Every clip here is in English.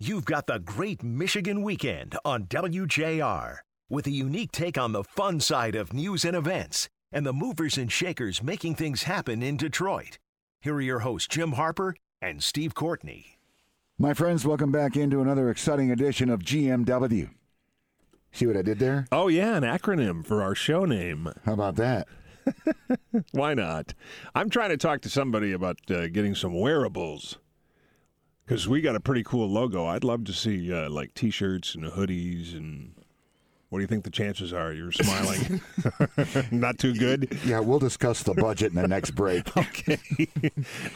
You've got the Great Michigan Weekend on WJR with a unique take on the fun side of news and events and the movers and shakers making things happen in Detroit. Here are your hosts, Jim Harper and Steve Courtney. My friends, welcome back into another exciting edition of GMW. See what I did there? Oh, yeah, an acronym for our show name. How about that? Why not? I'm trying to talk to somebody about uh, getting some wearables because we got a pretty cool logo. I'd love to see uh, like T-shirts and hoodies and. What do you think the chances are? You're smiling. Not too good. Yeah, we'll discuss the budget in the next break. okay.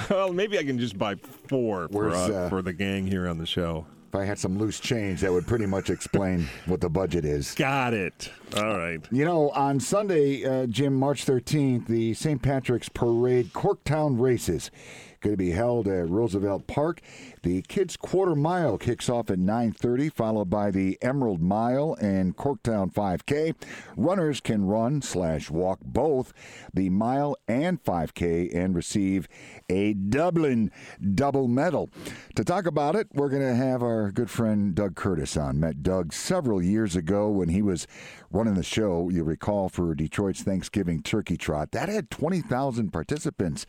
well, maybe I can just buy four for, uh, uh, for the gang here on the show. If I had some loose change, that would pretty much explain what the budget is. Got it. All right. You know, on Sunday, uh, Jim, March 13th, the St. Patrick's Parade Corktown races going to be held at Roosevelt Park. The kids' quarter mile kicks off at 9:30, followed by the Emerald Mile and Corktown 5K. Runners can run slash walk both the mile and 5K and receive a Dublin double medal. To talk about it, we're going to have our good friend Doug Kurtis on. Met Doug several years ago when he was running the show. You recall for Detroit's Thanksgiving Turkey Trot that had 20,000 participants.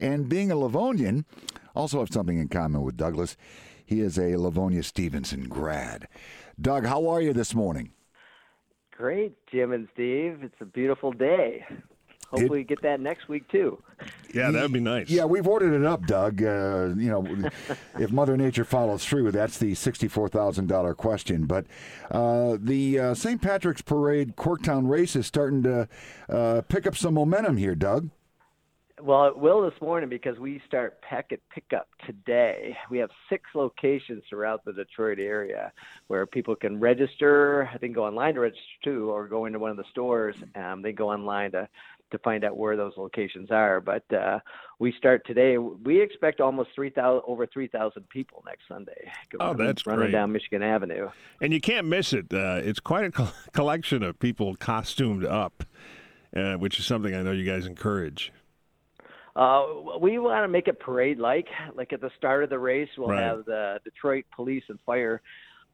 And being a Livonian, also have something in common with Douglas. He is a Livonia Stevenson grad. Doug, how are you this morning? Great, Jim and Steve. It's a beautiful day. Hopefully, it, get that next week too. Yeah, that'd be nice. Yeah, we've ordered it up, Doug. Uh, you know, if Mother Nature follows through, that's the sixty-four thousand dollar question. But uh, the uh, St. Patrick's Parade Corktown race is starting to uh, pick up some momentum here, Doug. Well, it will this morning because we start packet pickup today. We have six locations throughout the Detroit area where people can register. They can go online to register too, or go into one of the stores. Um, they go online to to find out where those locations are. But uh, we start today. We expect almost three thousand, over three thousand people next Sunday. Oh, that's running great. down Michigan Avenue. And you can't miss it. Uh, it's quite a co- collection of people costumed up, uh, which is something I know you guys encourage. Uh, we want to make it parade like. Like at the start of the race, we'll right. have the Detroit Police and Fire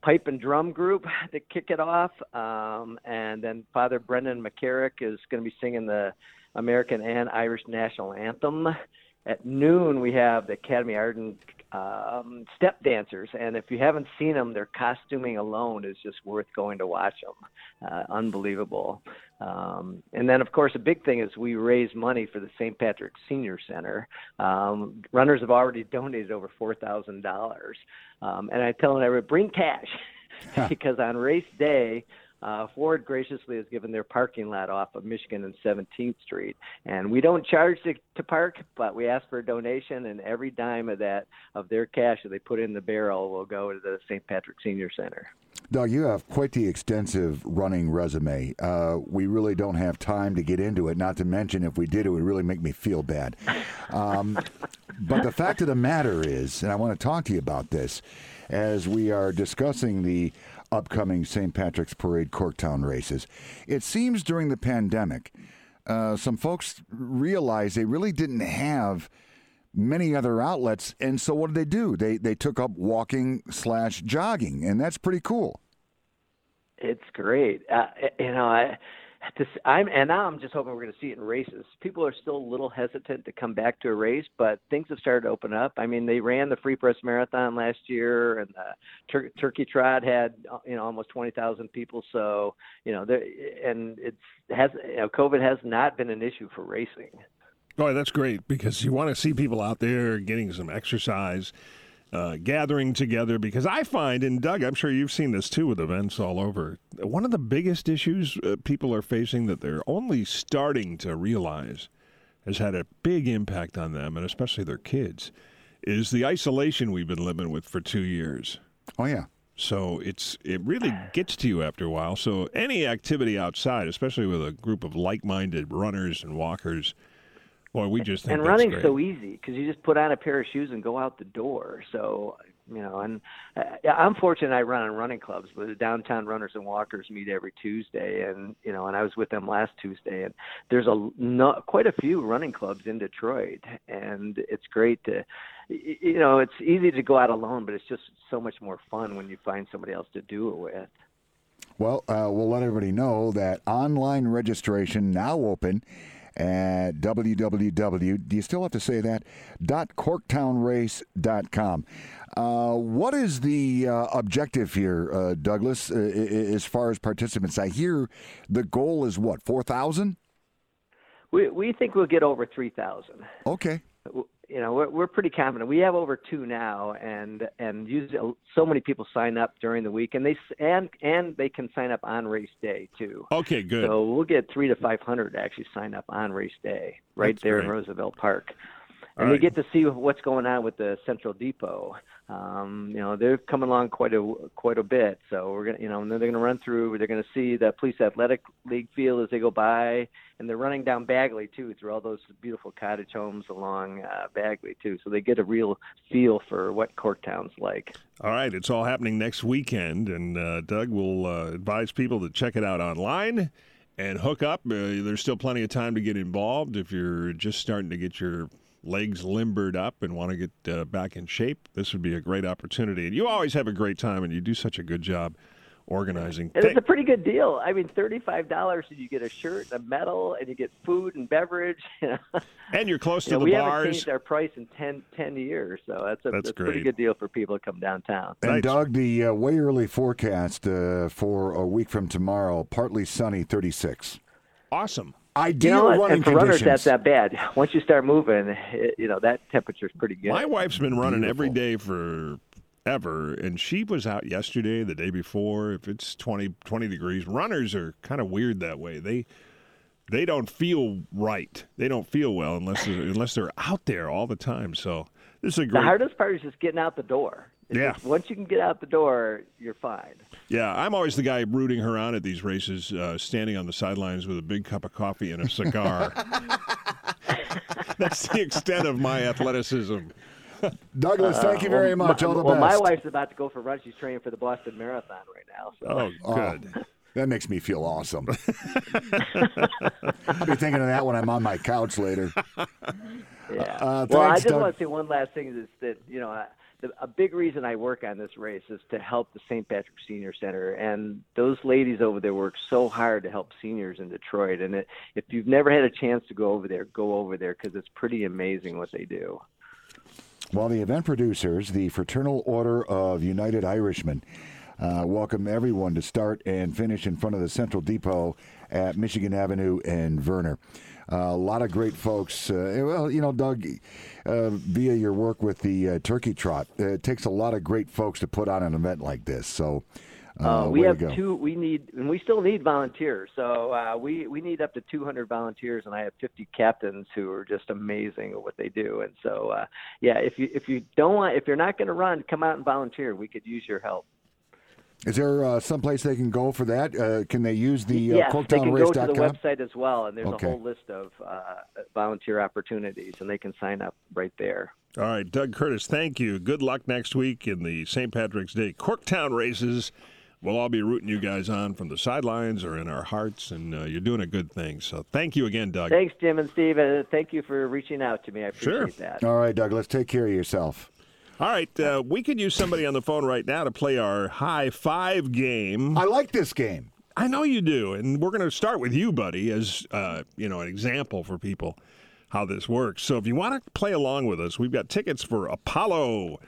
pipe and drum group to kick it off. Um, and then Father Brendan McCarrick is going to be singing the American and Irish national anthem. At noon, we have the Academy Arden um, step dancers, and if you haven't seen them, their costuming alone is just worth going to watch them. Uh, unbelievable. Um, and then, of course, a big thing is we raise money for the St. Patrick Senior Center. Um, runners have already donated over four thousand um, dollars, and I tell them everybody bring cash because on race day uh, Ford graciously has given their parking lot off of Michigan and 17th Street, and we don't charge to, to park, but we ask for a donation, and every dime of that of their cash that they put in the barrel will go to the St. Patrick Senior Center. Doug, you have quite the extensive running resume. Uh, we really don't have time to get into it. Not to mention, if we did, it would really make me feel bad. Um, but the fact of the matter is, and I want to talk to you about this, as we are discussing the upcoming St. Patrick's Parade Corktown races. It seems during the pandemic, uh, some folks realized they really didn't have many other outlets, and so what did they do? They they took up walking slash jogging, and that's pretty cool. It's great. Uh, you know, I to, I'm and now I'm just hoping we're going to see it in races. People are still a little hesitant to come back to a race, but things have started to open up. I mean, they ran the Free Press Marathon last year, and the Tur- Turkey Trot had you know almost twenty thousand people. So you know, and it's has you know, COVID has not been an issue for racing. Oh, that's great because you want to see people out there getting some exercise uh, gathering together because I find, and Doug, I'm sure you've seen this too with events all over, one of the biggest issues uh, people are facing that they're only starting to realize has had a big impact on them, and especially their kids, is the isolation we've been living with for two years. Oh, yeah. So it's it really gets to you after a while. So any activity outside, especially with a group of like-minded runners and walkers, Boy, we just and running's so easy because you just put on a pair of shoes and go out the door. So you know, and uh, I'm fortunate I run in running clubs, but the downtown runners and walkers meet every Tuesday, and you know, and I was with them last Tuesday, and there's a not quite a few running clubs in Detroit, and it's great to, you know, it's easy to go out alone, but it's just so much more fun when you find somebody else to do it with. Well, uh, we'll let everybody know that online registration now open at www. Do you still have to say that? Dot corktownrace.com. Uh, what is the uh, objective here, uh, Douglas, uh, as far as participants? I hear the goal is what, 4,000? We, we think we'll get over 3,000. Okay you know, we're, we're pretty confident. We have over two now, and and use so many people sign up during the week, and they and and they can sign up on race day too. Okay, good. So we'll get three to five hundred actually sign up on race day right That's there great. in Roosevelt Park, and All they right. get to see what's going on with the Central Depot. Um, you know, they're coming along quite a quite a bit. So we're gonna, you know, and then they're gonna run through. They're gonna see the Police Athletic League field as they go by, and they're running down Bagley too through all those beautiful cottage homes along uh, Bagley too. So they get a real feel for what Corktown's like. All right, it's all happening next weekend, and uh, Doug will uh, advise people to check it out online and hook up. Uh, there's still plenty of time to get involved if you're just starting to get your legs limbered up and want to get uh, back in shape. This would be a great opportunity, and you always have a great time, and you do such a good job organizing. And it's a pretty good deal. I mean, thirty-five dollars, and you get a shirt, a medal, and you get food and beverage. You know? and you're close You to know, the we haven't changed our price in 10, 10 years, so that's a, That's that's a pretty good deal for people to come downtown. And Nice. Doug, the uh, way early forecast uh, for a week from tomorrow, partly sunny, 36. Awesome. Ideal You know running And for runners, that's not bad. Once you start moving, it, you know that temperature's pretty good. My wife's been running every Beautiful. day for ever and she was out yesterday the day before if it's 20 20 degrees runners are kind of weird that way they they don't feel right they don't feel well unless they're, unless they're out there all the time so this is a the hardest part is just getting out the door. It's Yeah. just- once you can get out the door, you're fine. yeah i'm always the guy rooting her on at these races uh, standing on the sidelines with a big cup of coffee and a cigar that's the extent of my athleticism Douglas, thank you very Uh, Well, much. my, All the well, best. my wife's about to go for a run. She's training for the Boston Marathon right now. So. oh Oh, good that makes me feel awesome. I'll be thinking of that when I'm on my couch later. Yeah. Uh, well, I just Doug. want to say one last thing is that you know I, the, a big reason I work on this race is to help the St. Patrick Senior Center, and those ladies over there work so hard to help seniors in Detroit. And it, if you've never had a chance to go over there, go over there because it's pretty amazing what they do. Well, the event producers, the Fraternal Order of United Irishmen, uh, welcome everyone to start and finish in front of the Central Depot at Michigan Avenue and Vernor. Uh, a lot of great folks. Uh, well, you know, Doug, uh, via your work with the uh, Turkey Trot, uh, it takes a lot of great folks to put on an event like this. So, uh, we have two. We need, and we still need volunteers. So uh, we we need up to 200 volunteers, and I have 50 captains who are just amazing at what they do. And so, uh, yeah, if you if you don't want, if you're not going to run, come out and volunteer. We could use your help. Is there uh, someplace they can go for that? Uh, can they use the yes, uh, they can go to the website as well, and there's Okay. a whole list of uh, volunteer opportunities, and they can sign up right there. All right, Doug Kurtis, thank you. Good luck next week in the St. Patrick's Day Corktown races. We'll all be rooting you guys on from the sidelines or in our hearts, and uh, you're doing a good thing. So thank you again, Doug. Thanks, Jim and Steve. Uh, thank you for reaching out to me. I appreciate Sure. that. All right, Douglas, take care of yourself. All right, uh, we could use somebody on the phone right now to play our high five game. I like this game. I know you do, and we're going to start with you, buddy, as uh, you know, an example for people how this works. So if you want to play along with us, we've got tickets for Apollo.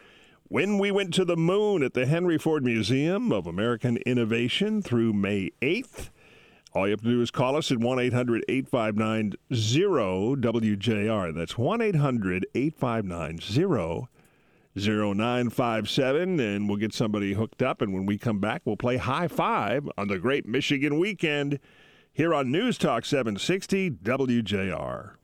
When we went to the moon at the Henry Ford Museum of American Innovation through May 8th. All you have to do is call us at 1 800 859 0WJR. That's 1 800 859 0957, and we'll get somebody hooked up. And when we come back, we'll play high five on the Great Michigan Weekend here on News Talk 760 WJR.